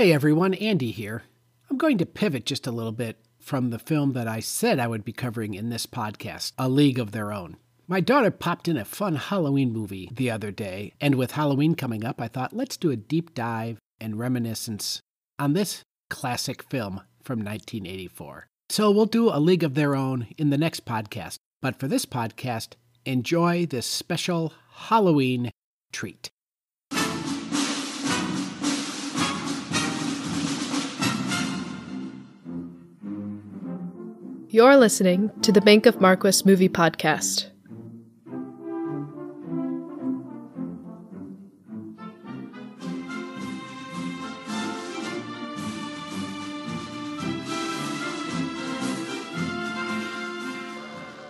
Hey everyone, Andy here. I'm going to pivot just a little bit from the film that I said I would be covering in this podcast, A League of Their Own. My daughter popped in a fun Halloween movie the other day, and with Halloween coming up, I thought let's do a deep dive and reminiscence on this classic film from 1984. So we'll do A League of Their Own in the next podcast. But for this podcast, enjoy this special Halloween treat. You're listening to the Bank of Marquis Movie Podcast.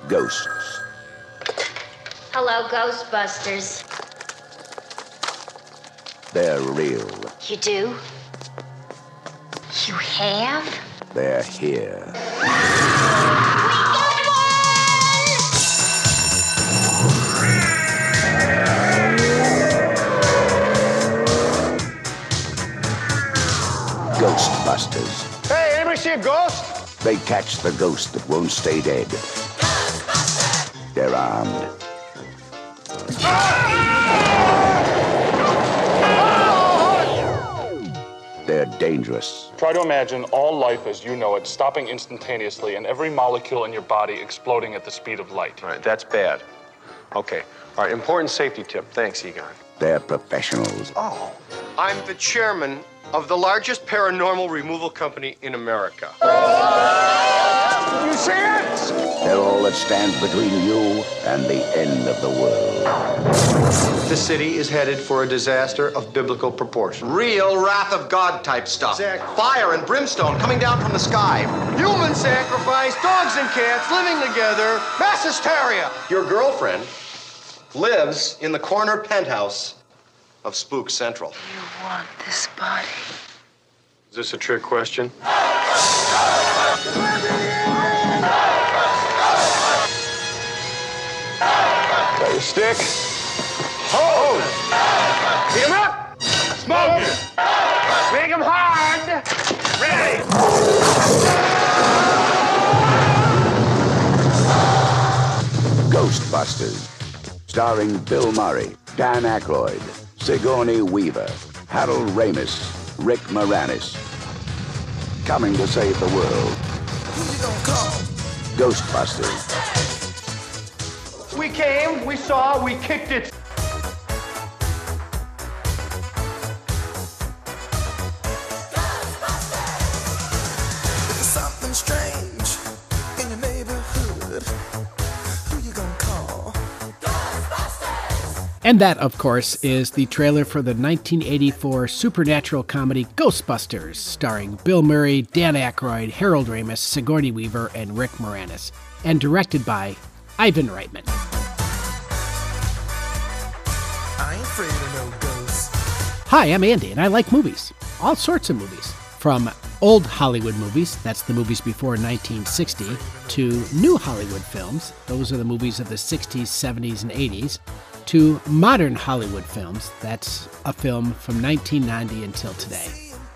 Ghosts. Hello, Ghostbusters. They're real. You do? You have? They're here. Ghostbusters. Hey, anybody see a ghost? They catch the ghost that won't stay dead. They're armed. They're dangerous. Try to imagine all life as you know it stopping instantaneously and every molecule in your body exploding at the speed of light. All right, that's bad. Okay. All right, important safety tip. Thanks, Egon. They're professionals. Oh, I'm the chairman of the largest paranormal removal company in America. You see it? They're all that stands between you and the end of the world. The city is headed for a disaster of biblical proportion. Real wrath of God type stuff. Exactly. Fire and brimstone coming down from the sky. Human sacrifice, dogs and cats living together, mass hysteria. Your girlfriend lives in the corner penthouse of Spook Central. You want this body. Is this a trick question? Got your stick? Hold! Beat him up! Smoke it! Make him hard! Ready! Ghostbusters. Starring Bill Murray, Dan Aykroyd, Sigourney Weaver, Harold Ramis, Rick Moranis. Coming to save the world. Ghostbusters. We came, we saw, we kicked it. And that, of course, is the trailer for the 1984 supernatural comedy Ghostbusters, starring Bill Murray, Dan Aykroyd, Harold Ramis, Sigourney Weaver, and Rick Moranis, and directed by Ivan Reitman. I ain't afraid of no ghosts. Hi, I'm Andy, and I like movies. All sorts of movies. From old Hollywood movies, that's the movies before 1960, to new Hollywood films, those are the movies of the 60s, 70s, and 80s, to modern Hollywood films, that's a film from 1990 until today.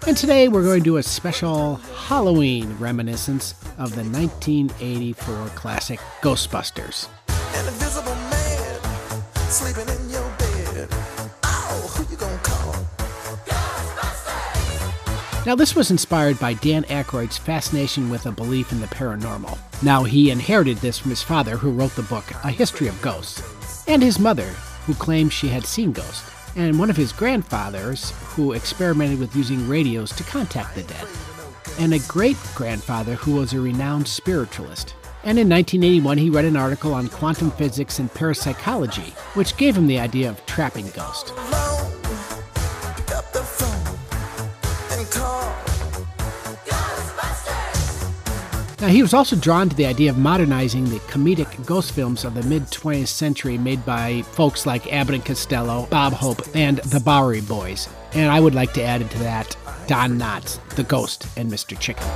And today we're going to do a special Halloween reminiscence of the 1984 classic Ghostbusters. An invisible man sleeping in your bed. Oh, who you gonna call? Now, this was inspired by Dan Aykroyd's fascination with a belief in the paranormal. Now, he inherited this from his father, who wrote the book A History of Ghosts, and his mother, who claimed she had seen ghosts, and one of his grandfathers, who experimented with using radios to contact the dead, and a great grandfather who was a renowned spiritualist. And in 1981, he read an article on quantum physics and parapsychology, which gave him the idea of trapping ghosts. Now, he was also drawn to the idea of modernizing the comedic ghost films of the mid 20th century made by folks like Abbott and Costello, Bob Hope, and the Bowery Boys. And I would like to add into that Don Knotts, The Ghost, and Mr. Chicken.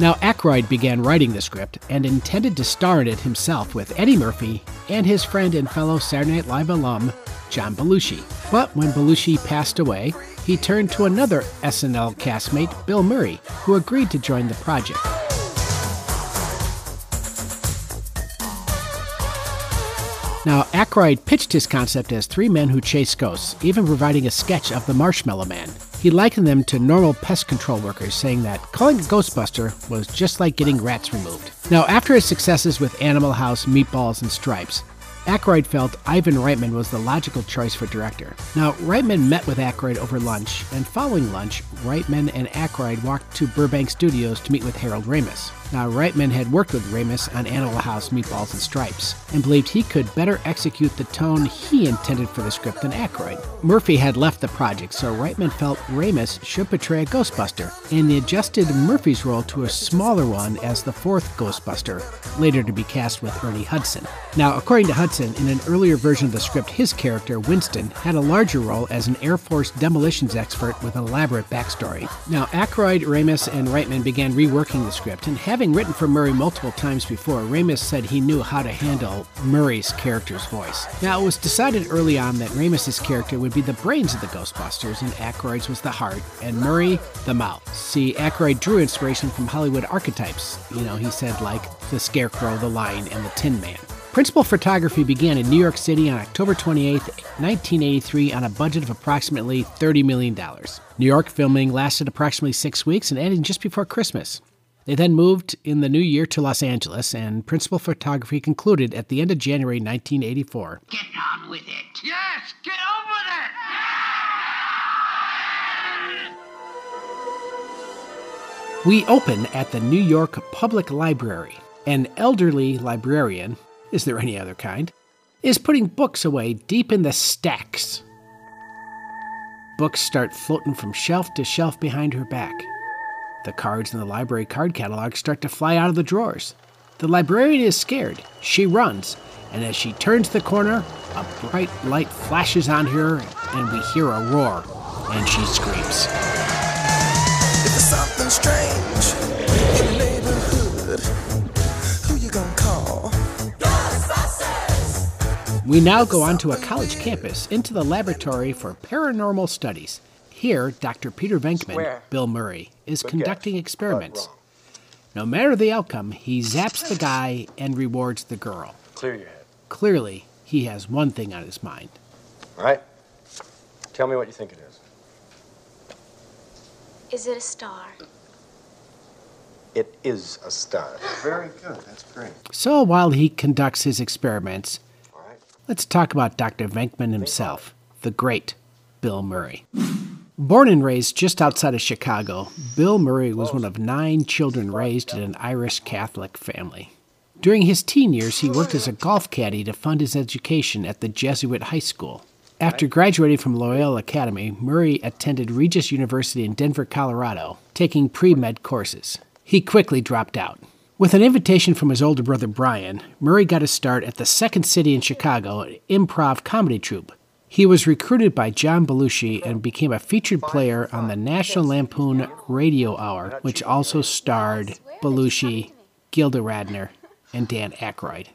Now, Aykroyd began writing the script and intended to star in it himself with Eddie Murphy and his friend and fellow Saturday Night Live alum, John Belushi. But when Belushi passed away, he turned to another SNL castmate, Bill Murray, who agreed to join the project. Now, Aykroyd pitched his concept as three men who chase ghosts, even providing a sketch of the Marshmallow Man. He likened them to normal pest control workers, saying that calling a Ghostbuster was just like getting rats removed. Now, after his successes with Animal House, Meatballs, and Stripes, Aykroyd felt Ivan Reitman was the logical choice for director. Now, Reitman met with Aykroyd over lunch, and following lunch, Reitman and Aykroyd walked to Burbank Studios to meet with Harold Ramis. Now, Reitman had worked with Ramis on Animal House, Meatballs, and Stripes, and believed he could better execute the tone he intended for the script than Aykroyd. Murphy had left the project, so Reitman felt Ramis should portray a Ghostbuster, and he adjusted Murphy's role to a smaller one as the fourth Ghostbuster, later to be cast with Ernie Hudson. Now, according to Hudson, in an earlier version of the script, his character, Winston, had a larger role as an Air Force demolitions expert with an elaborate backstory. Now, Aykroyd, Ramis, and Reitman began reworking the script, and having written for Murray multiple times before, Ramis said he knew how to handle Murray's character's voice. Now, it was decided early on that Ramis's character would be the brains of the Ghostbusters, and Aykroyd's was the heart, and Murray, the mouth. See, Aykroyd drew inspiration from Hollywood archetypes. You know, he said, like the Scarecrow, the Lion, and the Tin Man. Principal photography began in New York City on October 28, 1983, on a budget of approximately $30 million. New York filming lasted approximately six weeks and ended just before Christmas. They then moved in the new year to Los Angeles, and principal photography concluded at the end of January 1984. Get on with it. Yes, get on with it! We open at the New York Public Library. An elderly librarian, is there any other kind, is putting books away deep in the stacks. Books start floating from shelf to shelf behind her back. The cards in the library card catalog start to fly out of the drawers. The librarian is scared. She runs, and as she turns the corner, a bright light flashes on her, and we hear a roar, and she screams. If there's something strange in the neighborhood, who you gonna call? We now go onto a college campus into the laboratory for paranormal studies. Here, Dr. Peter Venkman, Bill Murray, is Good conducting guess, experiments. No matter the outcome, he zaps the guy and rewards the girl. Clear your head. Clearly, he has one thing on his mind. All right? Tell me what you think it is. Is it a star? It is a star. Very good. That's great. So while he conducts his experiments, All right. let's talk about Dr. Venkman himself, the great Bill Murray. Born and raised just outside of Chicago, Bill Murray was one of nine children raised in an Irish Catholic family. During his teen years, he worked as a golf caddy to fund his education at the Jesuit high school. After graduating from Loyola Academy, Murray attended Regis University in Denver, Colorado, taking pre med courses. He quickly dropped out. With an invitation from his older brother Brian, Murray got a start at the Second City in Chicago, an improv comedy troupe. He was recruited by John Belushi and became a featured player on the National Lampoon Radio Hour, which also starred Belushi, Gilda Radner, and Dan Aykroyd.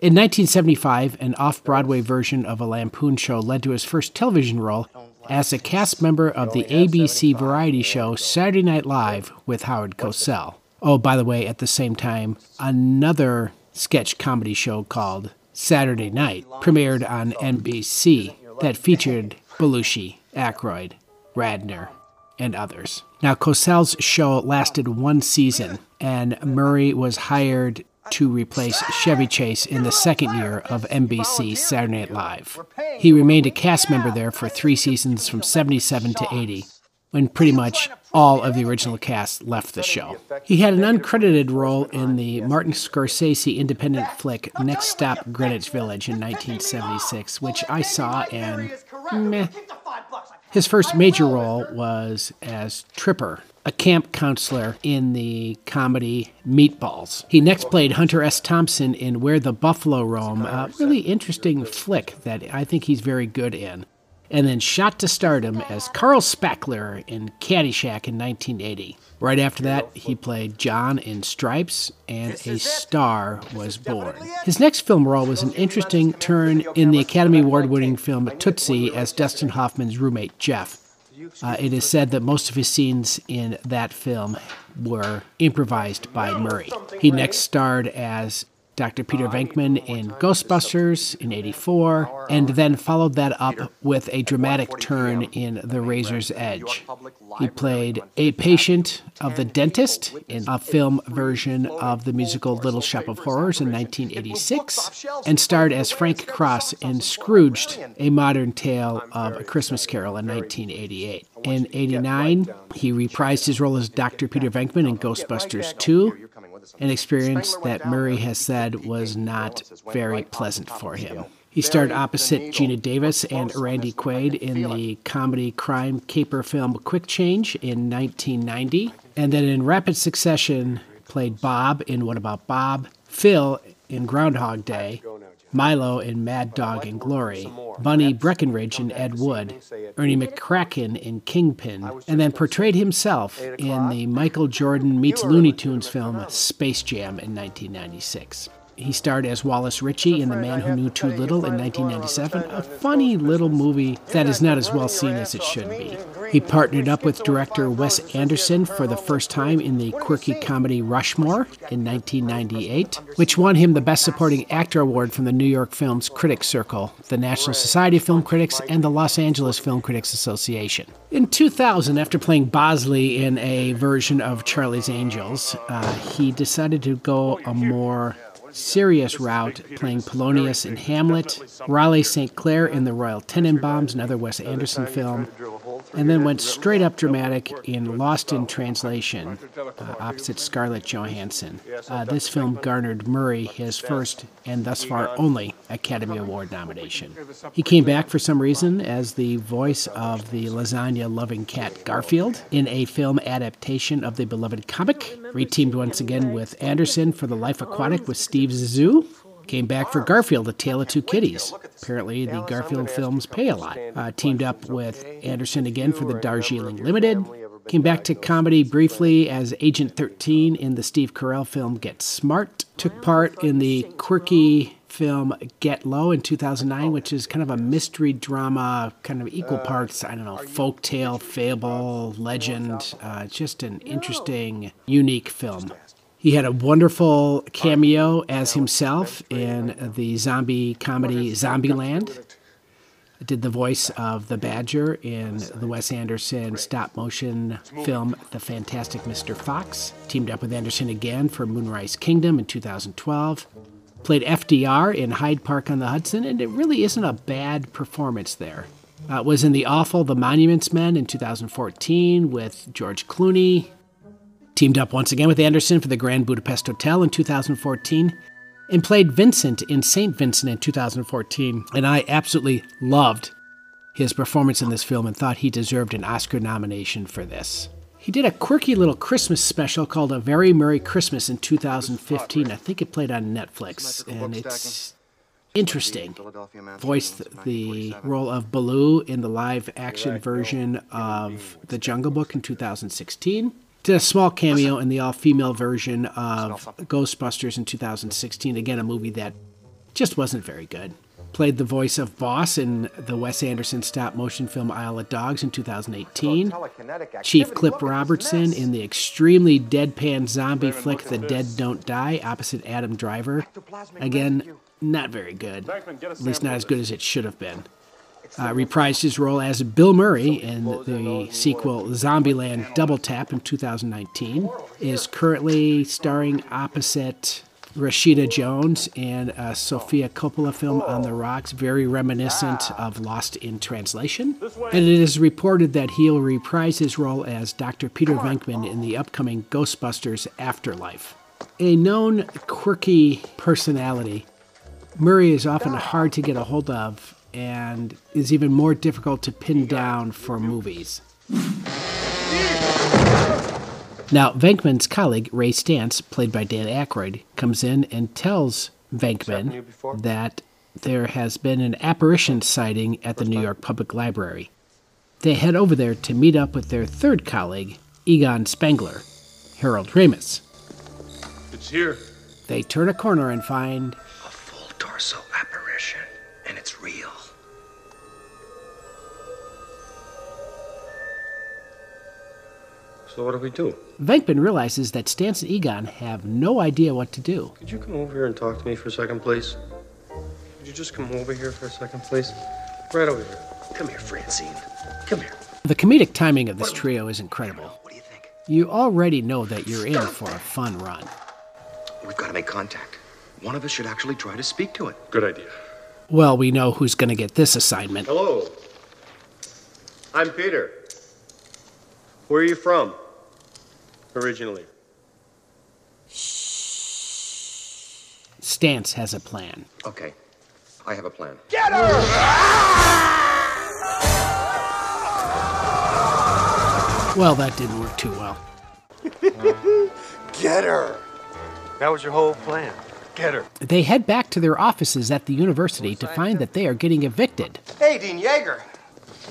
In 1975, an off Broadway version of a Lampoon show led to his first television role as a cast member of the ABC variety show Saturday Night Live with Howard Cosell. Oh, by the way, at the same time, another sketch comedy show called Saturday Night premiered on NBC that featured Belushi, Aykroyd, Radner, and others. Now, Cosell's show lasted one season, and Murray was hired to replace Chevy Chase in the second year of NBC Saturday Night Live. He remained a cast member there for three seasons from 77 to 80, when pretty much all of the original cast left the show. He had an uncredited role in the Martin Scorsese independent flick Next Stop Greenwich Village in 1976, which I saw and meh. His first major role was as Tripper, a camp counselor in the comedy Meatballs. He next played Hunter S. Thompson in Where the Buffalo Roam, a really interesting flick that I think he's very good in. And then shot to stardom as Carl Spackler in Caddyshack in 1980. Right after that, he played John in Stripes, and A Star was born. His next film role was an interesting turn in the Academy Award winning film Tootsie as Dustin Hoffman's roommate, Jeff. Uh, it is said that most of his scenes in that film were improvised by Murray. He next starred as Dr. Peter Venkman in Ghostbusters in 84, and then followed that up with a dramatic turn in The Razor's Edge. He played a patient of the dentist in a film version of the musical Little Shop of Horrors in 1986, and starred as Frank Cross in Scrooged, a modern tale of A Christmas Carol in 1988. In 89, he reprised his role as Dr. Peter Venkman in Ghostbusters 2, an experience that Murray has said was not very pleasant for him. He starred opposite Geena Davis and Randy Quaid in the comedy crime caper film Quick Change in 1990, and then in rapid succession played Bob in What About Bob, Phil in Groundhog Day, Milo in Mad Dog and Glory, Bunny Breckenridge in Ed Wood, Ernie McCracken in Kingpin, and then portrayed himself in the Michael Jordan meets Looney Tunes film Space Jam in 1996. He starred as Wallace Ritchie in The Man Who Knew Too Little in 1997, a funny little movie that is not as well seen as it should be. He partnered up with director Wes Anderson for the first time in the quirky comedy Rushmore in 1998, which won him the Best Supporting Actor award from the New York Films Critics Circle, the National Society of Film Critics, and the Los Angeles Film Critics Association. In 2000, after playing Bosley in a version of Charlie's Angels, uh, he decided to go a more serious route, playing Polonius in Hamlet, Raleigh St. Clair in The Royal Tenenbaums, another Wes Anderson film, and then went straight up dramatic in Lost in Translation, uh, opposite Scarlett Johansson. Uh, this film garnered Murray his first and thus far only Academy Award nomination. He came back for some reason as the voice of the lasagna loving cat Garfield in a film adaptation of the beloved comic, reteamed once again with Anderson for The Life Aquatic with Steve Zissou. Came back for Garfield, A Tale of Two Kitties. Apparently, the Garfield films pay a lot. Uh, teamed up with Anderson again for the Darjeeling Limited. Came back to comedy briefly as Agent 13 in the Steve Carell film Get Smart. Took part in the quirky film Get Low in 2009, which is kind of a mystery drama, kind of equal parts, I don't know, folk tale, fable, legend. Uh, just an interesting, unique film. He had a wonderful cameo as himself in the zombie comedy Zombieland. Did the voice of the Badger in the Wes Anderson stop motion film The Fantastic Mr. Fox. Teamed up with Anderson again for Moonrise Kingdom in 2012. Played FDR in Hyde Park on the Hudson, and it really isn't a bad performance there. Uh, was in the awful The Monuments Men in 2014 with George Clooney, Teamed up once again with Anderson for the Grand Budapest Hotel in 2014, and played Vincent in St. Vincent in 2014. And I absolutely loved his performance in this film and thought he deserved an Oscar nomination for this. He did a quirky little Christmas special called A Very Merry Christmas in 2015. I think it played on Netflix, and it's interesting. Voiced the role of Baloo in the live action version of The Jungle Book in 2016 did a small cameo in the all female version of Ghostbusters in 2016. Again, a movie that just wasn't very good. Played the voice of Boss in the Wes Anderson stop motion film Isle of Dogs in 2018. Chief Cliff Robertson in the extremely deadpan zombie flick The Dead Don't Die opposite Adam Driver. Again, not very good. At least not as good as it should have been. Uh, reprised his role as Bill Murray in the sequel Zombieland Double Tap in 2019, is currently starring opposite Rashida Jones and uh, a Sofia Coppola film on the rocks, very reminiscent of Lost in Translation. And it is reported that he'll reprise his role as Dr. Peter Venkman in the upcoming Ghostbusters Afterlife. A known quirky personality, Murray is often hard to get a hold of and is even more difficult to pin down for movies. Now, Venkman's colleague, Ray Stantz, played by Dan Aykroyd, comes in and tells Venkman that there has been an apparition sighting at the New York Public Library. They head over there to meet up with their third colleague, Egon Spengler, Harold Ramis. It's here. They turn a corner and find A full torso apparition, and it's real. So what do we do? Venkman realizes that Stantz and Egon have no idea what to do. Could you come over here and talk to me for a second, please? Could you just come over here for a second, please? Right over here. Come here, Francine. Come here. The comedic timing of this trio is incredible. What do you think? You already know that you're in for a fun run. We've got to make contact. One of us should actually try to speak to it. Good idea. Well, we know who's going to get this assignment. Hello. I'm Peter. Where are you from? Originally. Stantz has a plan. Okay. I have a plan. Get her! Well, that didn't work too well. Get her! That was your whole plan. Get her. They head back to their offices at the university to find that they are getting evicted. Hey, Dean Yeager.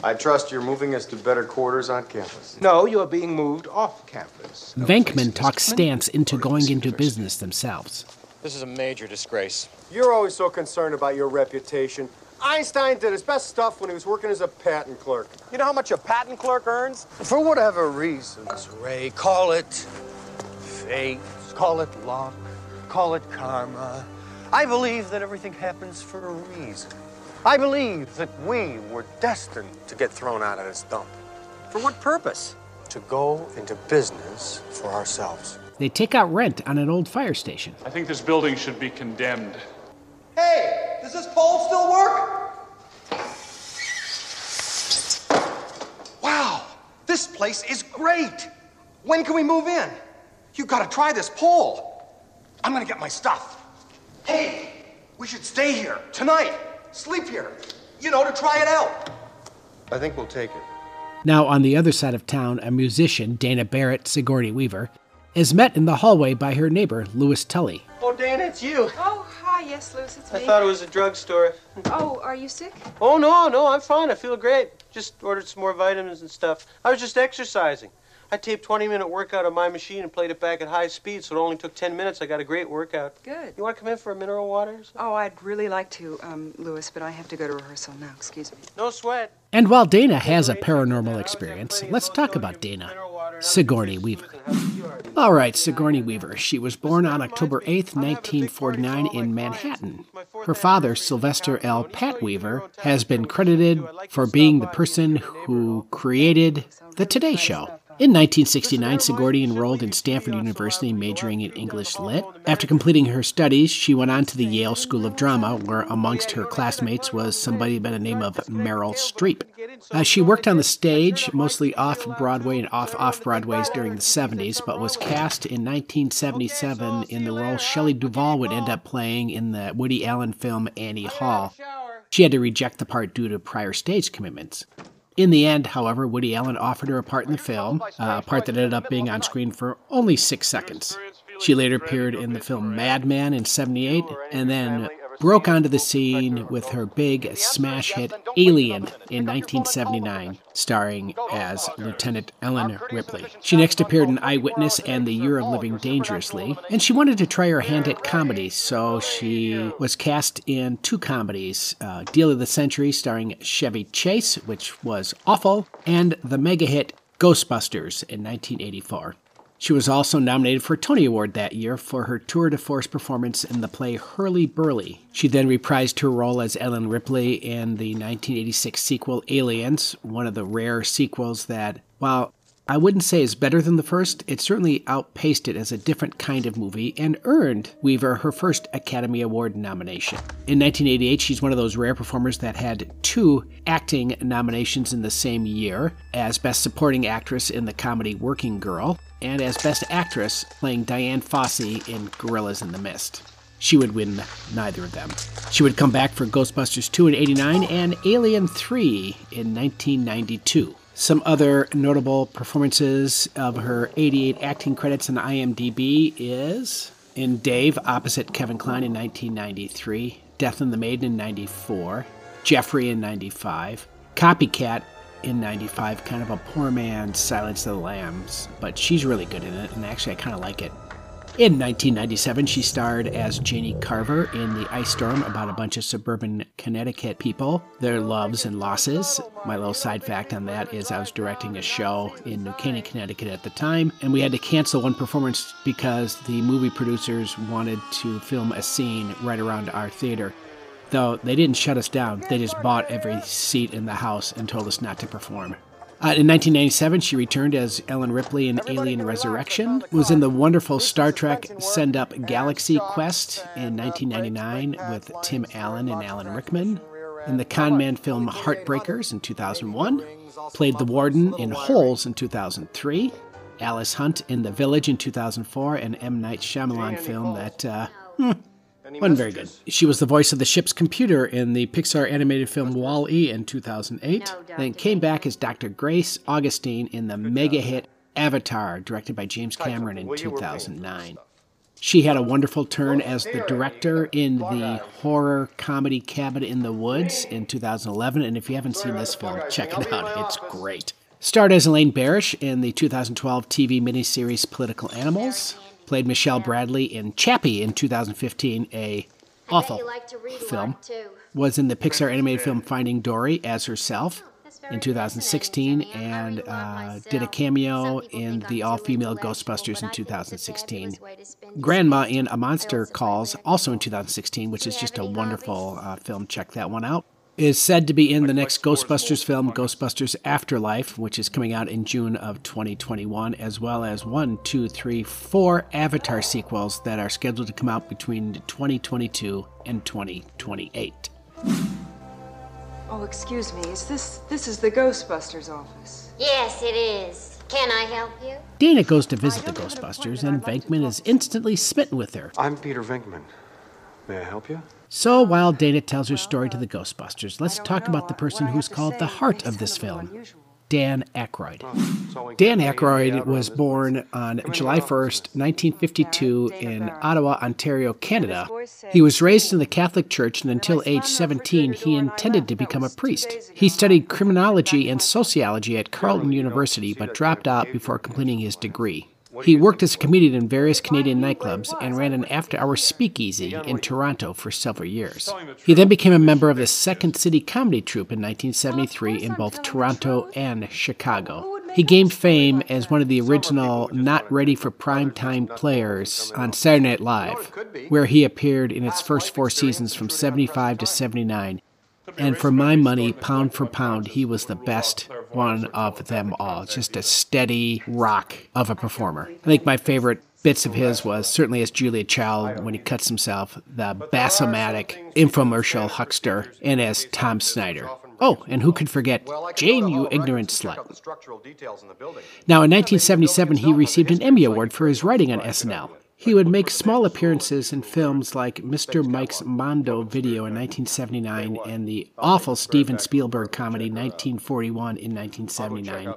I trust you're moving us to better quarters on campus. No, you are being moved off campus. Venkman talks Stantz into going into business themselves. This is a major disgrace. You're always so concerned about your reputation. Einstein did his best stuff when he was working as a patent clerk. You know how much a patent clerk earns? For whatever reasons, Ray, call it fate, call it luck, call it karma. I believe that everything happens for a reason. I believe that we were destined to get thrown out of this dump. For what purpose? To go into business for ourselves. They take out rent on an old fire station. I think this building should be condemned. Hey, does this pole still work? Wow, this place is great. When can we move in? You gotta try this pole. I'm gonna get my stuff. Hey, we should stay here tonight. Sleep here. You know, to try it out. I think we'll take it. Now, on the other side of town, a musician, Dana Barrett Sigourney Weaver, is met in the hallway by her neighbor, Louis Tully. Oh, Dan, it's you. Oh, hi. Yes, Louis, it's me. I thought it was a drugstore. Oh, are you sick? Oh, no, no, I'm fine. I feel great. Just ordered some more vitamins and stuff. I was just exercising. I taped 20 minute workout on my machine and played it back at high speed, so it only took 10 minutes. I got a great workout. Good. You want to come in for a mineral water? Oh, I'd really like to, um, Louis, but I have to go to rehearsal now. Excuse me. No sweat. And while Dana has a paranormal experience, let's talk about Dana. Sigourney Weaver. All right, Sigourney Weaver. She was born on October 8th, 1949, in Manhattan. Her father, Sylvester L. Pat Weaver, has been credited for being the person who created The Today Show. In 1969, Sigourney enrolled in Stanford University, majoring in English Lit. After completing her studies, she went on to the Yale School of Drama, where amongst her classmates was somebody by the name of Meryl Streep. Uh, she worked on the stage, mostly off Broadway and off off Broadways during the 70s, but was cast in 1977 in the role Shelley Duvall would end up playing in the Woody Allen film Annie Hall. She had to reject the part due to prior stage commitments. In the end, however, Woody Allen offered her a part in the film, uh, a part that ended up being on screen for only six seconds. She later appeared in the film Madman in 78 and then broke onto the scene with her big smash hit Alien in 1979, starring as Lieutenant Ellen Ripley. She next appeared in Eyewitness and The Year of Living Dangerously, and she wanted to try her hand at comedy, so she was cast in two comedies uh, Deal of the Century, starring Chevy Chase, which was awful, and the mega hit Ghostbusters in 1984. She was also nominated for a Tony Award that year for her tour de force performance in the play Hurly Burly. She then reprised her role as Ellen Ripley in the 1986 sequel Aliens, one of the rare sequels that, while I wouldn't say is better than the first, it certainly outpaced it as a different kind of movie and earned Weaver her first Academy Award nomination. In 1988, she's one of those rare performers that had two acting nominations in the same year as Best Supporting Actress in the comedy Working Girl and as Best Actress playing Dian Fossey in Gorillas in the Mist. She would win neither of them. She would come back for Ghostbusters 2 in 89 and Alien 3 in 1992. Some other notable performances of her 88 acting credits on IMDb is in Dave opposite Kevin Kline in 1993, Death and the Maiden in 94, Jeffrey in 95, Copycat in 95, kind of a poor man's Silence of the Lambs, but she's really good in it, and actually I kind of like it. In 1997, she starred as Janie Carver in The Ice Storm about a bunch of suburban Connecticut people, their loves and losses. My little side fact on that is I was directing a show in New Canaan, Connecticut at the time, and we had to cancel one performance because the movie producers wanted to film a scene right around our theater. Though they didn't shut us down, they just bought every seat in the house and told us not to perform. Uh, in 1997, she returned as Ellen Ripley in Alien Resurrection, was in the wonderful Star Trek Send Up Galaxy Quest in 1999 with Tim Allen and Alan Rickman, in the con man film Heartbreakers in 2001, played the warden in Holes in 2003, Alice Hunt in The Village in 2004, an M. Night Shyamalan film that uh, hmm, wasn't very good. She was the voice of the ship's computer in the Pixar animated film Wall-E in 2008, then came back as Dr. Grace Augustine in the mega hit Avatar, directed by James Cameron in 2009. She had a wonderful turn as the director in the horror comedy Cabin in the Woods in 2011, and if you haven't seen this film, check it out. It's great. Starred as Elaine Barish in the 2012 TV miniseries Political Animals, played Michelle Bradley in Chappie in 2015, a awful film. Was in the Pixar animated film Finding Dory as herself in 2016 and uh, did a cameo in the all female Ghostbusters in 2016. Grandma in A Monster Calls, also in 2016, which is just a wonderful uh, film. Check that one out is said to be in the next Ghostbusters film, Ghostbusters Afterlife, which is coming out in June of 2021, as well as one, two, three, four Avatar sequels that are scheduled to come out between 2022 and 2028. Oh, excuse me. Is this this is the Ghostbusters office? Yes, it is. Can I help you? Dana goes to visit the Ghostbusters, and Venkman is instantly smitten with her. I'm Peter Venkman. May I help you? So while Dana tells her story to the Ghostbusters, let's talk about the person who's called the heart of this film. Dan Aykroyd. Dan Aykroyd was born on July 1st, 1952, in Ottawa, Ontario, Canada. He was raised in the Catholic Church, and until age 17, he intended to become a priest. He studied criminology and sociology at Carleton University, but dropped out before completing his degree. He worked as a comedian in various Canadian nightclubs and ran an after hours speakeasy in Toronto for several years. He then became a member of the Second City Comedy Troupe in 1973 in both Toronto and Chicago. He gained fame as one of the original not ready for primetime players on Saturday Night Live, where he appeared in its first four seasons from 75 to 79 and for my money, pound for pound, he was the best one of them all. Just a steady rock of a performer. I think my favorite bits of his was certainly as Julia Child when he cuts himself, the bassomatic infomercial huckster, and as Tom Snyder. Oh, and who could forget Jane, you ignorant slut? Now, in 1977, he received an Emmy Award for his writing on SNL. He would make small appearances in films like Mr. Mike's Mondo video in 1979 and the awful Steven Spielberg comedy 1941 in 1979,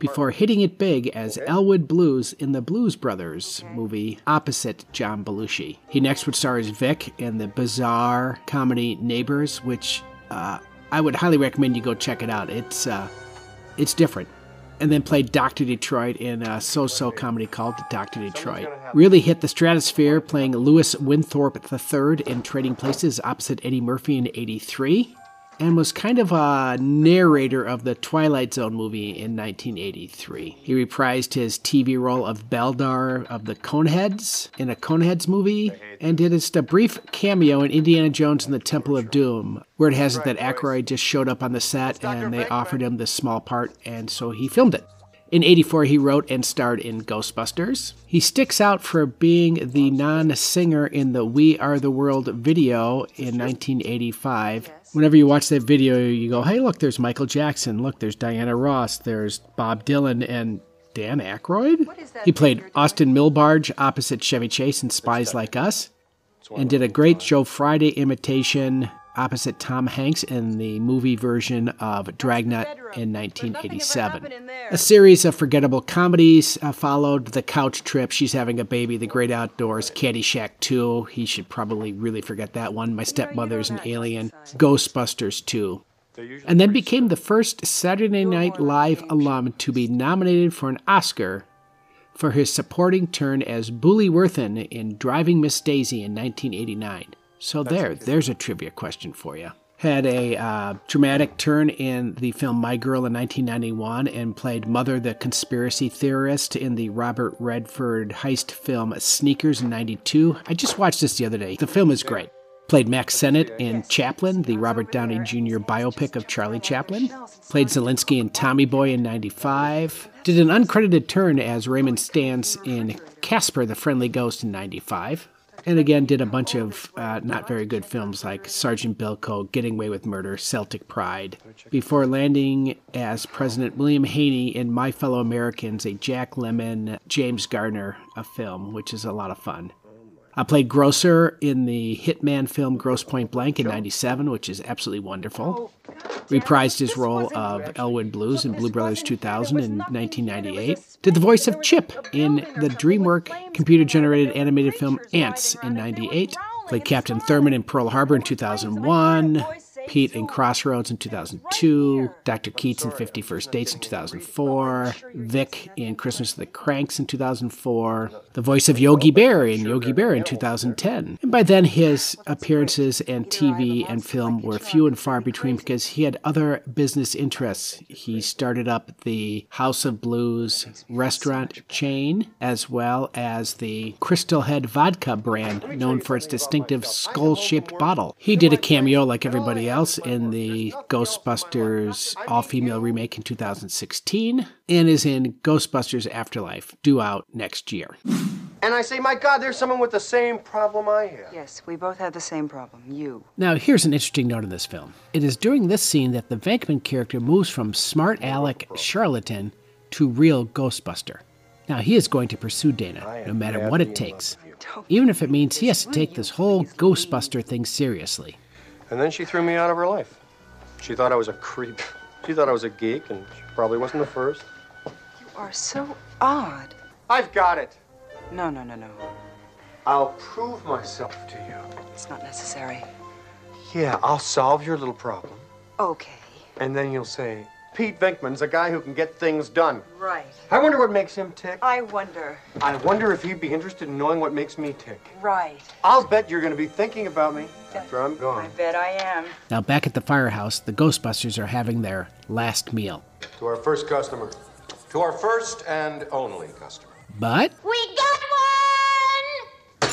before hitting it big as Elwood Blues in the Blues Brothers movie opposite John Belushi. He next would star as Vic in the bizarre comedy Neighbors, which uh, I would highly recommend you go check it out. It's uh, it's different and then played Dr. Detroit in a so so comedy called Dr. Detroit. Really hit the stratosphere playing Louis Winthorpe III in Trading Places opposite Eddie Murphy in 83, and was kind of a narrator of the Twilight Zone movie in 1983. He reprised his TV role of Beldar of the Coneheads in a Coneheads movie, and did just a brief cameo in Indiana Jones and the Temple of Doom, where it has it that Aykroyd just showed up on the set and they offered him this small part, and so he filmed it. In 84, he wrote and starred in Ghostbusters. He sticks out for being the non singer in the We Are the World video in 1985. Whenever you watch that video, you go, hey, look, there's Michael Jackson. Look, there's Diana Ross. There's Bob Dylan and Dan Aykroyd. He played Austin Milbarge opposite Chevy Chase in Spies Like Us and did a great Joe Friday imitation opposite Tom Hanks in the movie version of Dragnet in 1987. A series of forgettable comedies uh, followed The Couch Trip, She's Having a Baby, The Great Outdoors, Caddyshack 2. He should probably really forget that one. My Stepmother's an Alien, Ghostbusters 2. And then became the first Saturday Night Live alum to be nominated for an Oscar for his supporting turn as Boolie Werthan in Driving Miss Daisy in 1989. So there, there's a trivia question for you. Had a uh, dramatic turn in the film My Girl in 1991 and played Mother the Conspiracy Theorist in the Robert Redford heist film Sneakers in 92. I just watched this the other day. The film is great. Played Mack Sennett in Chaplin, the Robert Downey Jr. biopic of Charlie Chaplin. Played Zalinsky in Tommy Boy in 95. Did an uncredited turn as Raymond Stantz in Casper the Friendly Ghost in 95 and again did a bunch of uh, not very good films like Sergeant Bilko, Getting Away with Murder, Celtic Pride, before landing as President William Haney in My Fellow Americans, a Jack Lemmon, James Garner a film, which is a lot of fun. I played Grocer in the Hitman film Grosse Pointe Blank in 97, which is absolutely wonderful. Reprised his role of Elwood Blues in Blue Brothers 2000 in 1998. Did the voice of Chip in the DreamWorks computer generated animated film Antz in 98. Played Captain Thurman in Pearl Harbor in 2001. Pete in Crossroads in 2002, Dr. Keats in 51st Dates in 2004, Vic in Christmas of the Kranks in 2004, the voice of Yogi Bear in Yogi Bear in 2010. And by then, his appearances and TV and film were few and far between because he had other business interests. He started up the House of Blues restaurant chain, as well as the Crystal Head vodka brand, known for its distinctive skull shaped bottle. He did a cameo like everybody else else in the Ghostbusters all female remake in 2016 and is in Ghostbusters Afterlife, due out next year. And I say, my God, there's someone with the same problem I have. Yes, we both have the same problem. You. Now, here's an interesting note in this film. It is during this scene that the Venkman character moves from smart aleck charlatan to real Ghostbuster. Now, he is going to pursue Dana, no matter what it takes, even if it means he has to take this whole Ghostbuster thing seriously. And then she threw me out of her life. She thought I was a creep. She thought I was a geek, and she probably wasn't the first. You are so odd. I've got it. No, no, no, no. I'll prove myself to you. It's not necessary. Yeah, I'll solve your little problem. Okay. And then you'll say, Pete Venkman's a guy who can get things done. Right. I wonder what makes him tick. I wonder. I wonder if he'd be interested in knowing what makes me tick. Right. I'll bet you're going to be thinking about me after I'm gone. I bet I am. Now, back at the firehouse, the Ghostbusters are having their last meal. To our first customer. To our first and only customer. But We got one!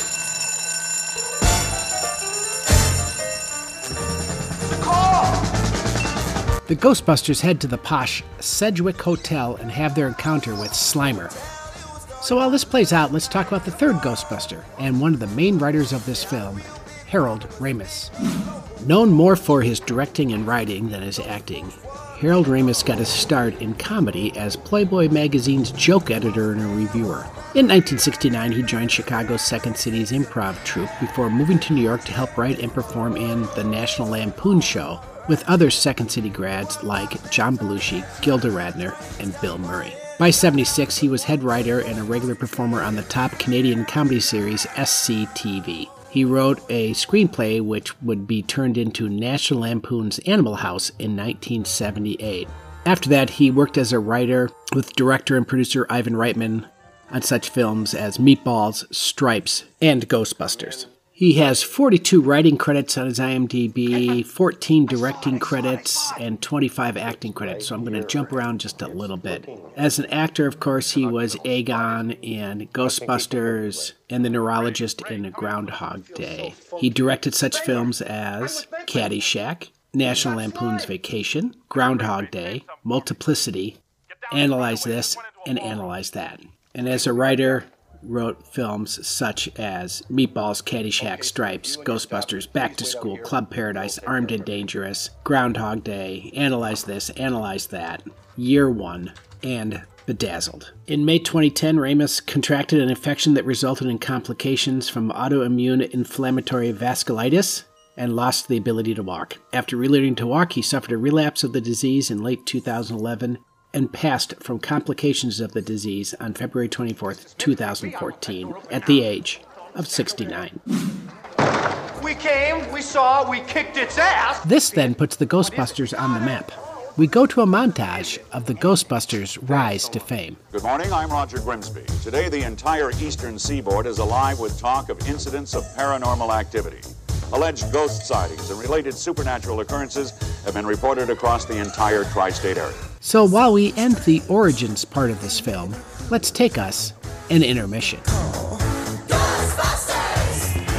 the call! The Ghostbusters head to the posh Sedgwick Hotel and have their encounter with Slimer. So while this plays out, let's talk about the third Ghostbuster and one of the main writers of this film, Harold Ramis. Known more for his directing and writing than his acting, Harold Ramis got his start in comedy as Playboy magazine's joke editor and a reviewer. In 1969, he joined Chicago's Second City's improv troupe before moving to New York to help write and perform in the National Lampoon Show with other Second City grads like John Belushi, Gilda Radner, and Bill Murray. By 76, he was head writer and a regular performer on the top Canadian comedy series SCTV. He wrote a screenplay which would be turned into National Lampoon's Animal House in 1978. After that, he worked as a writer with director and producer Ivan Reitman on such films as Meatballs, Stripes, and Ghostbusters. He has 42 writing credits on his IMDb, 14 directing credits, and 25 acting credits, so I'm going to jump around just a little bit. As an actor, of course, he was Egon in Ghostbusters and the neurologist in Groundhog Day. He directed such films as Caddyshack, National Lampoon's Vacation, Groundhog Day, Multiplicity, Analyze This, and Analyze That. And as a writer, wrote films such as Meatballs, Caddyshack, Stripes, Ghostbusters, Back to School, Club Paradise, Armed and Dangerous, Groundhog Day, Analyze This, Analyze That, Year One, and Bedazzled. In May 2010, Ramis contracted an infection that resulted in complications from autoimmune inflammatory vasculitis. and lost the ability to walk. After relearning to walk, he suffered a relapse of the disease in late 2011 and passed from complications of the disease on February 24, 2014, at the age of 69. We came, we saw, we kicked its ass. This then puts the Ghostbusters on the map. We go to a montage of the Ghostbusters' rise to fame. Good morning, I'm Roger Grimsby. Today, the entire eastern seaboard is alive with talk of incidents of paranormal activity. Alleged ghost sightings and related supernatural occurrences have been reported across the entire tri state area. So while we end the origins part of this film, let's take us an intermission.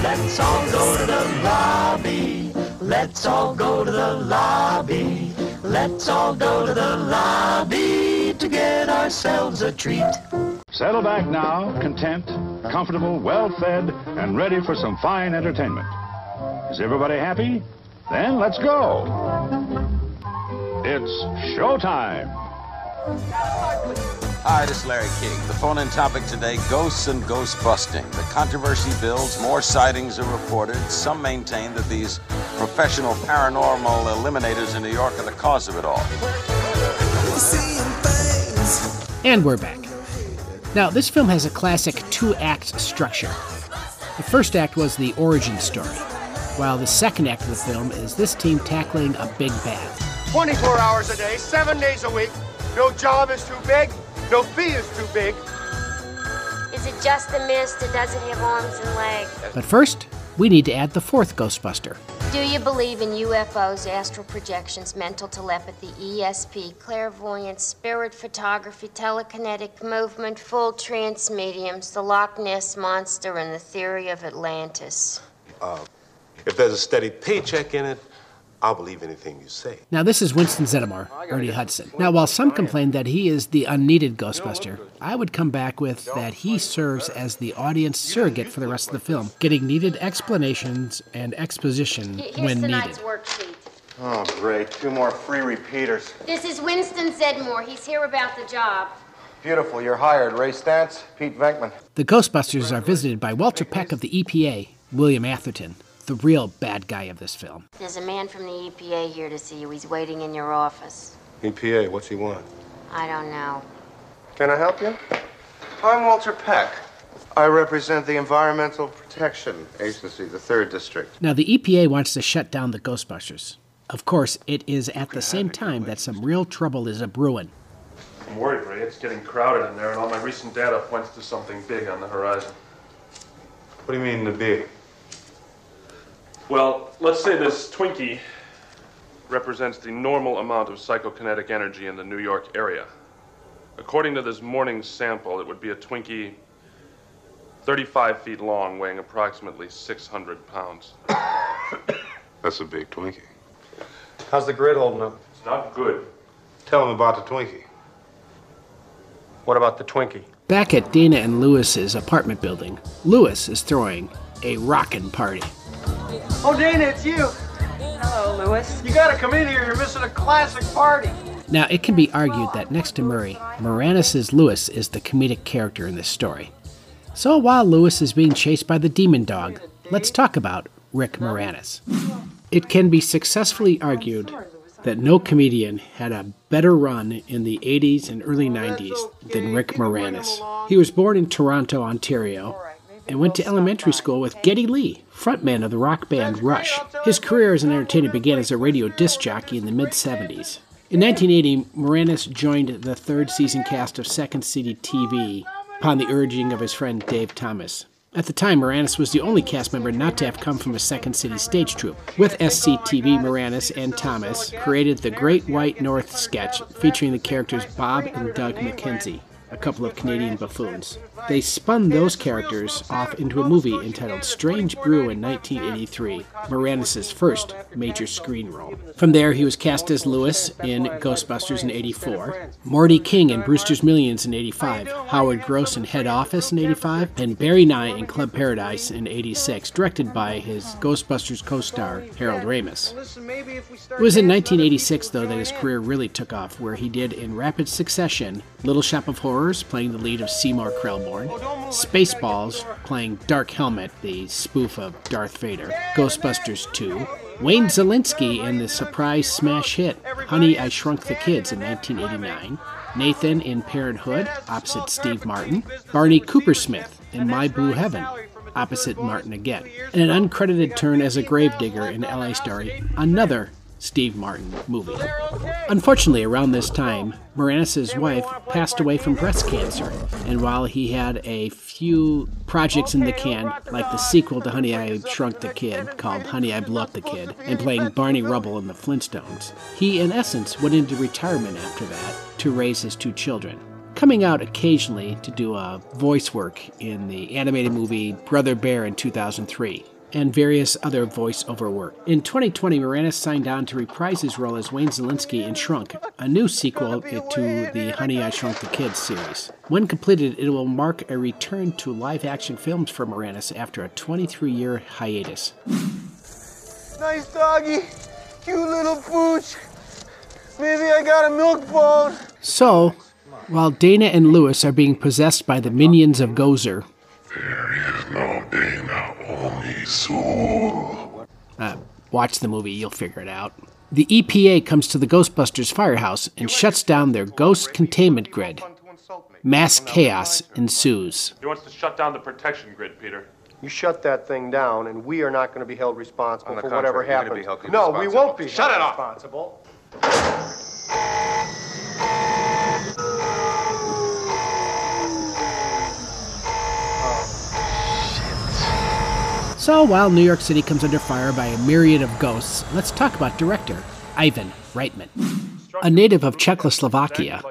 Let's all go to the lobby. Let's all go to the lobby. Let's all go to the lobby to get ourselves a treat. Settle back now, content, comfortable, well fed, and ready for some fine entertainment. Is everybody happy? Then let's go. It's showtime. Hi, this is Larry King. The phone in topic today ghosts and ghost busting. The controversy builds, more sightings are reported. Some maintain that these professional paranormal eliminators in New York are the cause of it all. And we're back. Now, this film has a classic two act structure. The first act was the origin story, while the second act of the film is this team tackling a big bad. 24 hours a day, seven days a week. No job is too big, no fee is too big. Is it just a mist or does it have arms and legs? But first, we need to add the fourth Ghostbuster. Do you believe in UFOs, astral projections, mental telepathy, ESP, clairvoyance, spirit photography, telekinetic movement, full trance mediums, the Loch Ness Monster, and the theory of Atlantis? Uh, if there's a steady paycheck in it, I'll believe anything you say. Now, this is Winston Zeddemore, Ernie Hudson. Now, while some complain that he is the unneeded Ghostbuster, I would come back with that he serves as the audience surrogate for the rest of the film, getting needed explanations and exposition Here's when tonight's needed. worksheet. Oh, great. Two more free repeaters. This is Winston Zeddemore. He's here about the job. Beautiful. You're hired. Ray Stantz, Pete Venkman. The Ghostbusters are visited by Walter Peck of the EPA, William Atherton, the real bad guy of this film. There's a man from the EPA here to see you. He's waiting in your office. EPA, what's he want? I don't know. Can I help you? I'm Walter Peck. I represent the Environmental Protection Agency, the 3rd District. Now, the EPA wants to shut down the Ghostbusters. Of course, it is at the same time that some real trouble is a brewing. I'm worried, Ray. It's getting crowded in there, and all my recent data points to something big on the horizon. What do you mean, the big? Well, let's say this Twinkie represents the normal amount of psychokinetic energy in the New York area. According to this morning's sample, it would be a Twinkie 35 feet long, weighing approximately 600 pounds. That's a big Twinkie. How's the grid holding up? It's not good. Tell him about the Twinkie. What about the Twinkie? Back at Dana and Louis's apartment building, Louis is throwing a rockin' party. Oh, Dana, it's you. Hello, Louis. You gotta come in here. You're missing a classic party. Now, it can be argued that next to Murray, Moranis' Louis is the comedic character in this story. So while Louis is being chased by the demon dog, let's talk about Rick Moranis. It can be successfully argued that no comedian had a better run in the 80s and early 90s than Rick Moranis. He was born in Toronto, Ontario, and went to elementary school with Geddy Lee, frontman of the rock band Rush. His career as an entertainer began as a radio disc jockey in the mid 70s. In 1980, Moranis joined the third season cast of Second City TV upon the urging of his friend Dave Thomas. At the time, Moranis was the only cast member not to have come from a Second City stage troupe. With SCTV, Moranis and Thomas created the Great White North sketch featuring the characters Bob and Doug McKenzie, a couple of Canadian buffoons. They spun those characters off into a movie entitled Strange Brew in 1983, Moranis' first major screen role. From there, he was cast as Louis in Ghostbusters in 84, Morty King in Brewster's Millions in 85, Howard Gross in Head Office in 85, and Barry Nye in Club Paradise in 86, directed by his Ghostbusters co-star Harold Ramis. It was in 1986, though, that his career really took off, where he did in rapid succession Little Shop of Horrors, Playing the lead of Seymour Krelborn, Spaceballs, playing Dark Helmet, the spoof of Darth Vader, Ghostbusters 2, Wayne Szalinski in the surprise smash hit Honey, I Shrunk the Kids in 1989, Nathan in Parenthood, opposite Steve Martin, Barney Coopersmith in My Blue Heaven, opposite Martin again, and an uncredited turn as a gravedigger in LA Story, another Steve Martin movie. Unfortunately, around this time, Moranis' wife passed away from breast cancer, and while he had a few projects in the can, like the sequel to Honey, I Shrunk the Kid, called Honey, I Blew Up the Kid, and playing Barney Rubble in the Flintstones, he, in essence, went into retirement after that to raise his two children coming out occasionally to do a voice work in the animated movie Brother Bear in 2003 and various other voiceover work. In 2020, Moranis signed on to reprise his role as Wayne Szalinski in Shrunk, a new sequel to the Honey, I Shrunk the Kids series. When completed, it will mark a return to live action films for Moranis after a 23 year hiatus. Nice doggy. Cute little pooch. Maybe I got a milk bone. So, while Dana and Louis are being possessed by the minions of Gozer, there is no Dana, only Zuul. Uh, watch the movie, you'll figure it out. The EPA comes to the Ghostbusters firehouse and shuts down their ghost containment grid. Mass chaos ensues. He wants to shut down the protection grid, Peter. You shut that thing down, and we are not going to be held responsible On for whatever contrary, you're happens. no, we won't be. Shut held it off. Responsible. So, while New York City comes under fire by a myriad of ghosts, let's talk about director Ivan Reitman. A native of Czechoslovakia,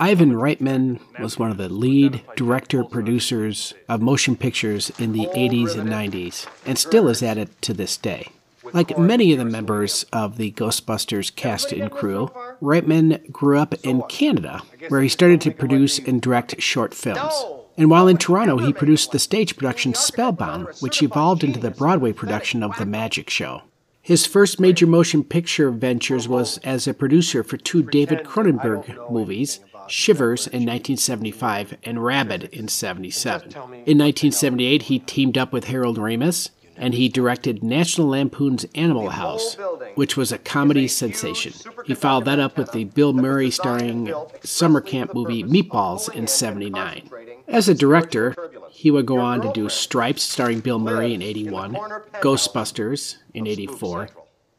Ivan Reitman was one of the lead director producers of motion pictures in the 80s and 90s, and still is at it to this day. Like many of the members of the Ghostbusters cast and crew, Reitman grew up in Canada, where he started to produce and direct short films. And while in Toronto, he produced the stage production Spellbound, which evolved into the Broadway production of The Magic Show. His first major motion picture ventures was as a producer for two David Cronenberg movies, Shivers in 1975 and Rabid in 77. In 1978, he teamed up with Harold Ramis and he directed National Lampoon's Animal House, which was a comedy sensation. He followed that up with the Bill Murray starring summer camp movie Meatballs in 79. As a director, he would go on to do Stripes starring Bill Murray in 81, Ghostbusters in 84,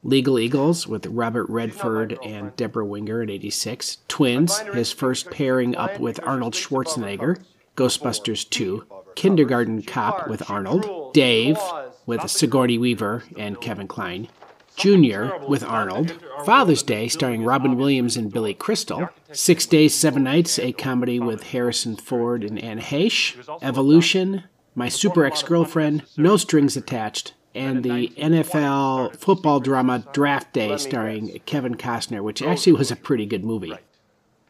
Legal Eagles with Robert Redford and Debra Winger in 86, Twins, his first pairing up with Arnold Schwarzenegger, Ghostbusters 2, Kindergarten Cop with Arnold, Dave with Sigourney Weaver and Kevin Kline, Junior with Arnold, Father's Day starring Robin Williams and Billy Crystal, Six Days, Seven Nights, a comedy with Harrison Ford and Anne Heche, Evolution, My Super Ex Girlfriend, No Strings Attached, and the NFL football drama Draft Day starring Kevin Costner, which actually was a pretty good movie.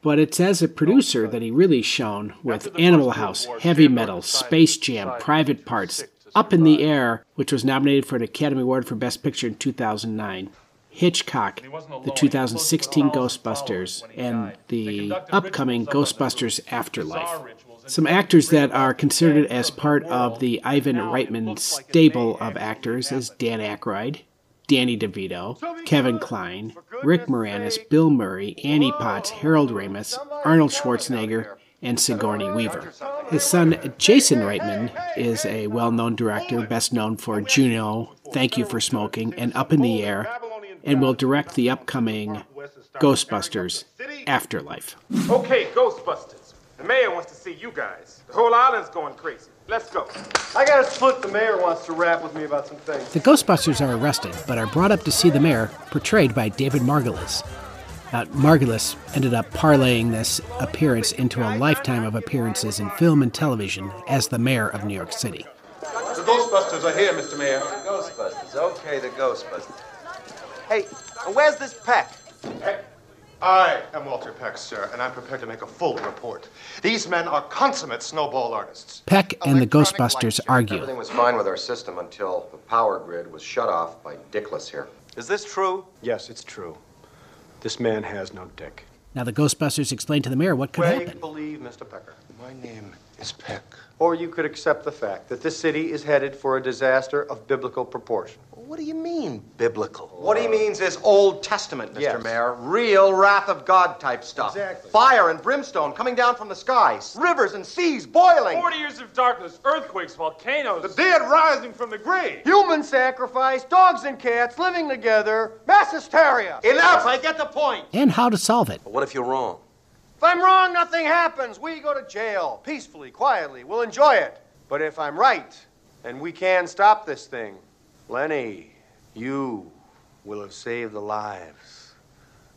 But it's as a producer that he really shone with Animal House, Heavy Metal, Space Jam, Private Parts, Up in the Air, which was nominated for an Academy Award for Best Picture in 2009. Hitchcock, the 2016 Ghostbusters, and the upcoming Ghostbusters Afterlife. Some actors that are considered as part of the Ivan Reitman stable of actors is Dan Aykroyd, Danny DeVito, Kevin Kline, Rick Moranis, Bill Murray, Annie Potts, Harold Ramis, Arnold Schwarzenegger, and Sigourney Weaver. His son, Jason Reitman, is a well known director, best known for Juno, Thank You for Smoking, and Up in the Air, and will direct the upcoming Ghostbusters Afterlife. Okay, Ghostbusters. The mayor wants to see you guys. The whole island's going crazy. Let's go. I got a split. The mayor wants to rap with me about some things. The Ghostbusters are arrested, but are brought up to see the mayor, portrayed by David Margulis. Uh, Margulis ended up parlaying this appearance into a lifetime of appearances in film and television as the mayor of New York City. The Ghostbusters are here, Mr. Mayor. The Ghostbusters. Okay, the Ghostbusters. Hey, where's this Peck? Peck. I am Walter Peck, sir, and I'm prepared to make a full report. These men are consummate snowball artists. Peck and the Ghostbusters argue. Everything was fine with our system until the power grid was shut off by Dickless here. Is this true? Yes, it's true. This man has no dick. Now, the Ghostbusters explain to the mayor what could Well, happen. can believe Mr. Pecker. My name is Peck. Or you could accept the fact that this city is headed for a disaster of biblical proportion. What do you mean, biblical? What he means is Old Testament, Mr. Yes. Mayor. Real wrath of God type stuff. Exactly. Fire and brimstone coming down from the skies. Rivers and seas boiling. 40 years of darkness, earthquakes, volcanoes. The dead rising from the grave. Human sacrifice, dogs and cats living together, mass hysteria. Enough, I get the point. And how to solve it. What if you're wrong? If I'm wrong, nothing happens. We go to jail, peacefully, quietly. We'll enjoy it. But if I'm right, and we can stop this thing, Lenny, you will have saved the lives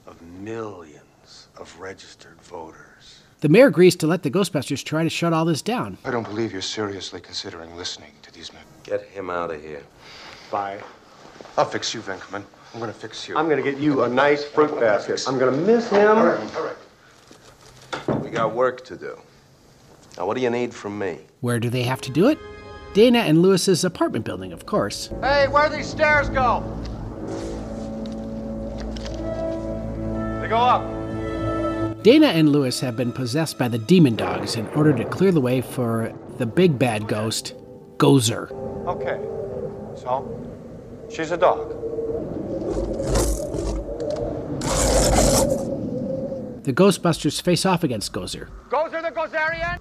of millions of registered voters. The mayor agrees to let the Ghostbusters try to shut all this down. I don't believe you're seriously considering listening to these men. Get him out of here. Bye. I'll fix you, Venkman. I'm gonna fix you. I'm gonna get you a nice fruit basket. I'm gonna miss him. All right, all right. We got work to do. Now, what do you need from me? Where do they have to do it? Dana and Louis's apartment building, of course. Hey, where do these stairs go? They go up. Dana and Louis have been possessed by the demon dogs in order to clear the way for the big bad ghost, Gozer. Okay. So, she's a dog. The Ghostbusters face off against Gozer. Gozer the Gozerian?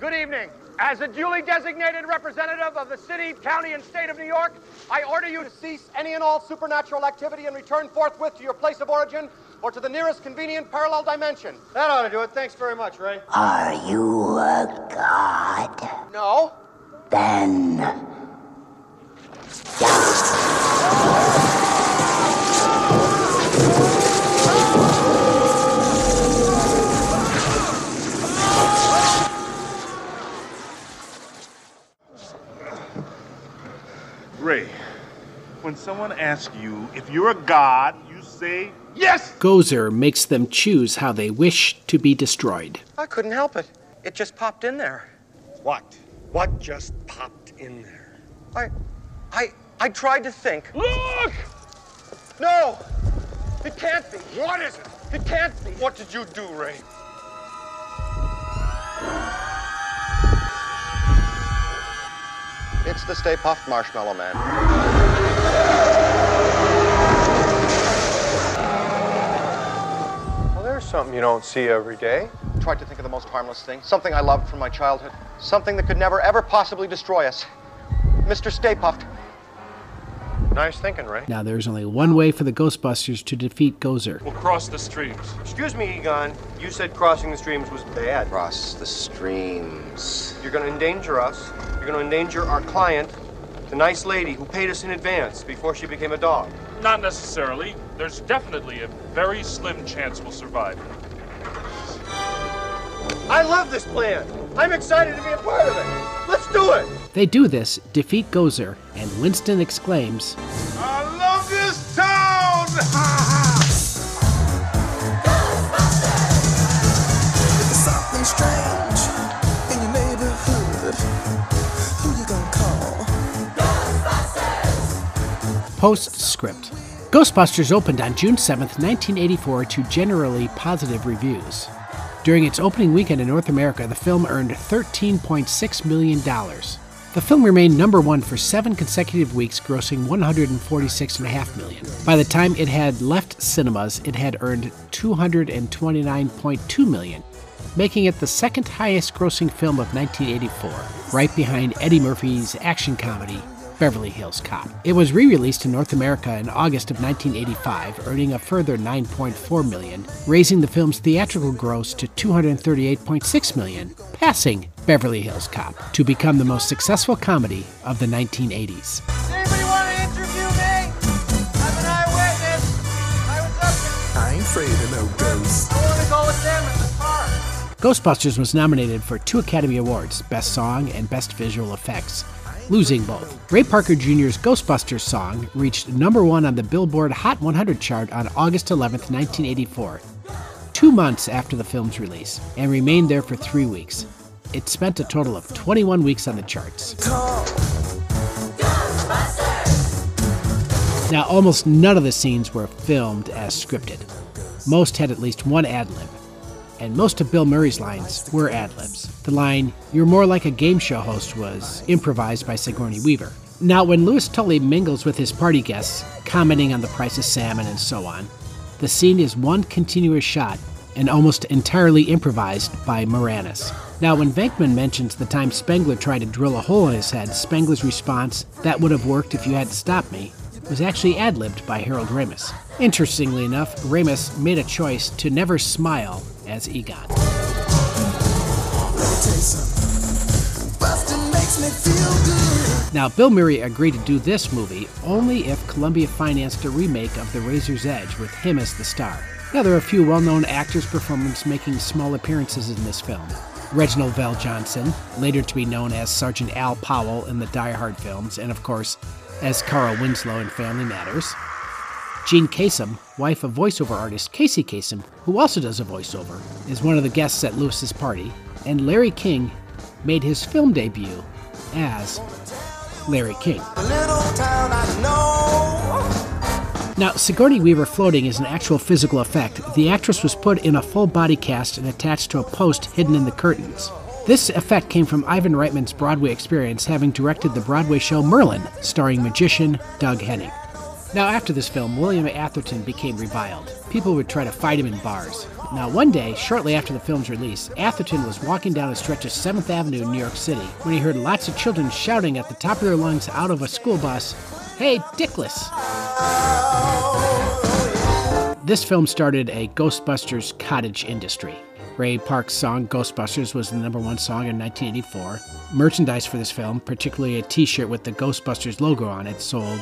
Good evening. As a duly designated representative of the city, county, and state of New York, I order you to cease any and all supernatural activity and return forthwith to your place of origin or to the nearest convenient parallel dimension. That ought to do it. Thanks very much, Ray. Are you a god? No. Then. Ray, when someone asks you if you're a god, you say yes. Gozer makes them choose how they wish to be destroyed. I couldn't help it. It just popped in there. What? What just popped in there? I. I. I tried to think. Look! No! It can't be. What is it? It can't be. What did you do, Ray? It's the Stay Puft Marshmallow Man. Well, there's something you don't see every day. Tried to think of the most harmless thing, something I loved from my childhood, something that could never ever possibly destroy us. Mr. Stay Puft. Nice thinking, Ray. Now, there's only one way for the Ghostbusters to defeat Gozer. We'll cross the streams. Excuse me, Egon. You said crossing the streams was bad. Cross the streams. You're going to endanger us. You're going to endanger our client, the nice lady who paid us in advance before she became a dog. Not necessarily. There's definitely a very slim chance we'll survive. I love this plan. I'm excited to be a part of it. Let's do it. They do this, defeat Gozer, and Winston exclaims, I love this town! Something strange in your neighborhood. Who you gonna call? Postscript. Ghostbusters opened on June 7, 1984, to generally positive reviews. During its opening weekend in North America, the film earned $13.6 million. The film remained number one for seven consecutive weeks, grossing 146.5 million. By the time it had left cinemas, it had earned 229.2 million, making it the second highest grossing film of 1984, right behind Eddie Murphy's action comedy, Beverly Hills Cop. It was re-released in North America in August of 1985, earning a further 9.4 million, raising the film's theatrical gross to 238.6 million, passing Beverly Hills Cop to become the most successful comedy of the 1980s. Anybody want to interview me? I'm an eyewitness. I was up. I ain't afraid of no ghosts. I want to go with them in the car. Ghostbusters was nominated for two Academy Awards, Best Song and Best Visual Effects, losing both. Ray Parker Jr.'s Ghostbusters song reached number one on the Billboard Hot 100 chart on August 11, 1984, two months after the film's release, and remained there for three weeks. It spent a total of 21 weeks on the charts. Now, almost none of the scenes were filmed as scripted. Most had at least one ad lib. And most of Bill Murray's lines were ad libs. The line, You're more like a game show host, was improvised by Sigourney Weaver. Now, when Louis Tully mingles with his party guests, commenting on the price of salmon and so on, the scene is one continuous shot and almost entirely improvised by Moranis. Now, when Venkman mentions the time Spengler tried to drill a hole in his head, Spengler's response, that would have worked if you had stopped me, was actually ad libbed by Harold Ramis. Interestingly enough, Ramis made a choice to never smile as Egon. Now, Bill Murray agreed to do this movie only if Columbia financed a remake of The Razor's Edge with him as the star. Now, there are a few well known actors' performers making small appearances in this film. Reginald VelJohnson, later to be known as Sergeant Al Powell in the Die Hard films, and of course, as Carl Winslow in Family Matters. Jean Kasem, wife of voiceover artist Casey Kasem, who also does a voiceover, is one of the guests at Louis's party, and Larry King made his film debut as Larry King. Now, Sigourney Weaver floating is an actual physical effect. The actress was put in a full body cast and attached to a post hidden in the curtains. This effect came from Ivan Reitman's Broadway experience, having directed the Broadway show Merlin, starring magician Doug Henning. Now, after this film, William Atherton became reviled. People would try to fight him in bars. Now, one day, shortly after the film's release, Atherton was walking down a stretch of 7th Avenue in New York City when he heard lots of children shouting at the top of their lungs out of a school bus, Hey, Dickless! This film started a Ghostbusters cottage industry. Ray Park's song Ghostbusters was the number one song in 1984. Merchandise for this film, particularly a t shirt with the Ghostbusters logo on it, sold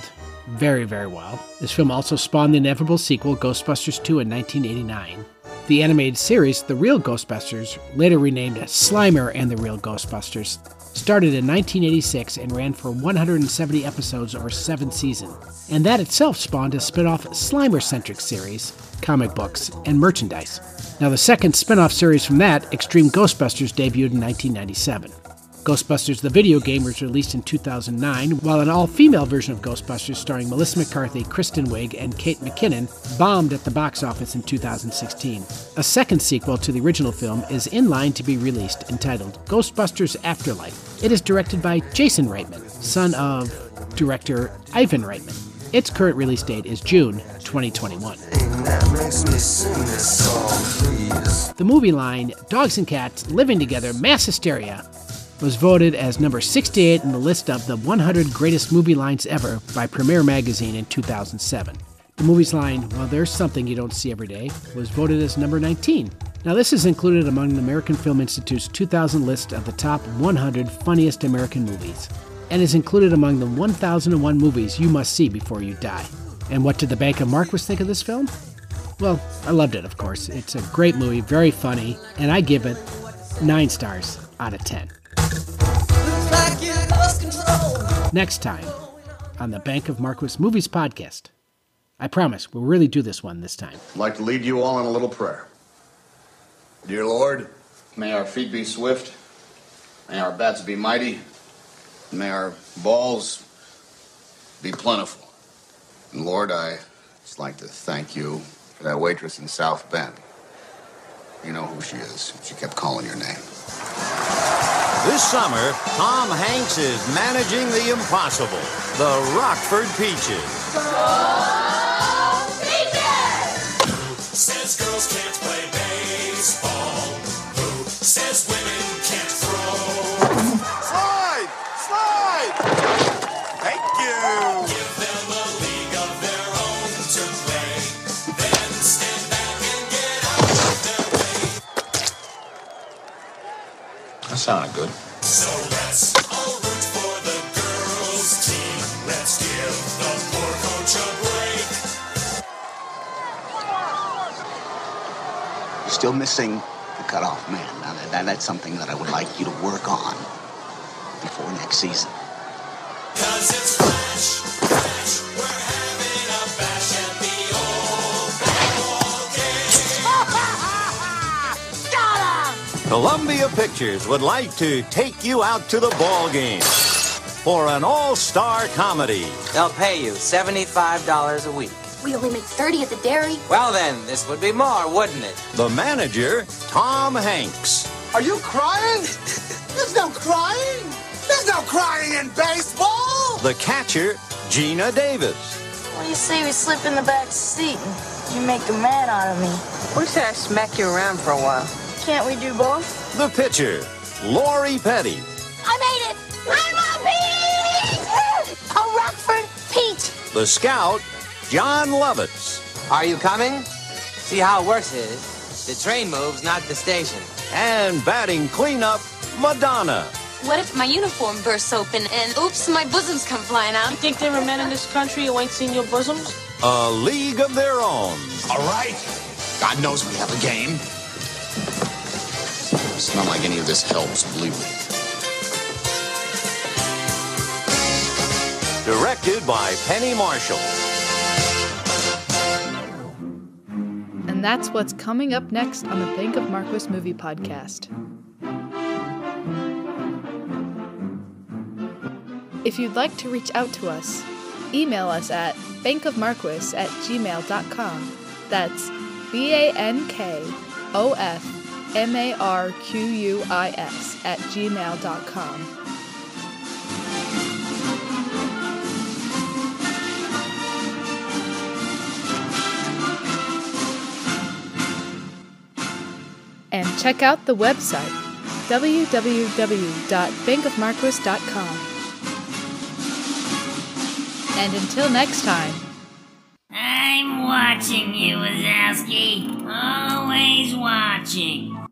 very, very well. This film also spawned the inevitable sequel, Ghostbusters 2, in 1989. The animated series, The Real Ghostbusters, later renamed Slimer and the Real Ghostbusters, started in 1986 and ran for 170 episodes over seven seasons. And that itself spawned a spin off Slimer centric series, comic books, and merchandise. Now, the second spin off series from that, Extreme Ghostbusters, debuted in 1997. Ghostbusters the video game was released in 2009, while an all female version of Ghostbusters starring Melissa McCarthy, Kristen Wiig, and Kate McKinnon bombed at the box office in 2016. A second sequel to the original film is in line to be released, entitled Ghostbusters Afterlife. It is directed by Jason Reitman, son of director Ivan Reitman. Its current release date is June 2021. The movie line, Dogs and Cats Living Together Mass Hysteria, was voted as number 68 in the list of the 100 greatest movie lines ever by Premiere Magazine in 2007. The movie's line, Well, there's something you don't see every day, was voted as number 19. Now, this is included among the American Film Institute's 2000 list of the top 100 funniest American movies, and is included among the 1001 movies you must see before you die. And what did the Bank of Marquis think of this film? Well, I loved it, of course. It's a great movie, very funny, and I give it 9 stars out of 10. Next time on the Bank of Marquis Movies podcast. I promise we'll really do this one this time. I'd like to lead you all in a little prayer. Dear Lord, may our feet be swift, may our bats be mighty, may our balls be plentiful. And Lord, I just like to thank you for that waitress in South Bend. You know who she is. She kept calling your name. This summer, Tom Hanks is managing the impossible the Rockford Peaches. Sounded good. So let's all root for the girls' team. Let's give the poor coach a break. You're still missing the cutoff man. Now, that, that- that's something that I would like you to work on before next season. Columbia Pictures would like to take you out to the ball game for an all-star comedy. They'll pay you $75 a week. We only make 30 at the dairy. Well, then, this would be more, wouldn't it? The manager, Tom Hanks. Are you crying? There's no crying. There's no crying in baseball. The catcher, Geena Davis. What do you say we slip in the back seat and you make a man out of me? What if I smack you around for a while? Can't we do both? The pitcher, Lori Petty. I made it. I'm a Pete. A Rockford Pete. The scout, Jon Lovitz. Are you coming? See how it works is the train moves, not the station. And batting cleanup, Madonna. What if my uniform bursts open and oops, my bosoms come flying out? You think there are men in this country who ain't seen your bosoms? A league of their own. All right. God knows we have a game. It's not like any of this helps, believe me. Directed by Penny Marshall. And that's what's coming up next on the Bank of Marquis Movie Podcast. If you'd like to reach out to us, email us at bankofmarquis at gmail.com. That's B A N K O F M A R Q U I S at gmail.com. And check out the website www.bankofmarquis.com. And until next time, I'm watching you, Wazowski. Always watching.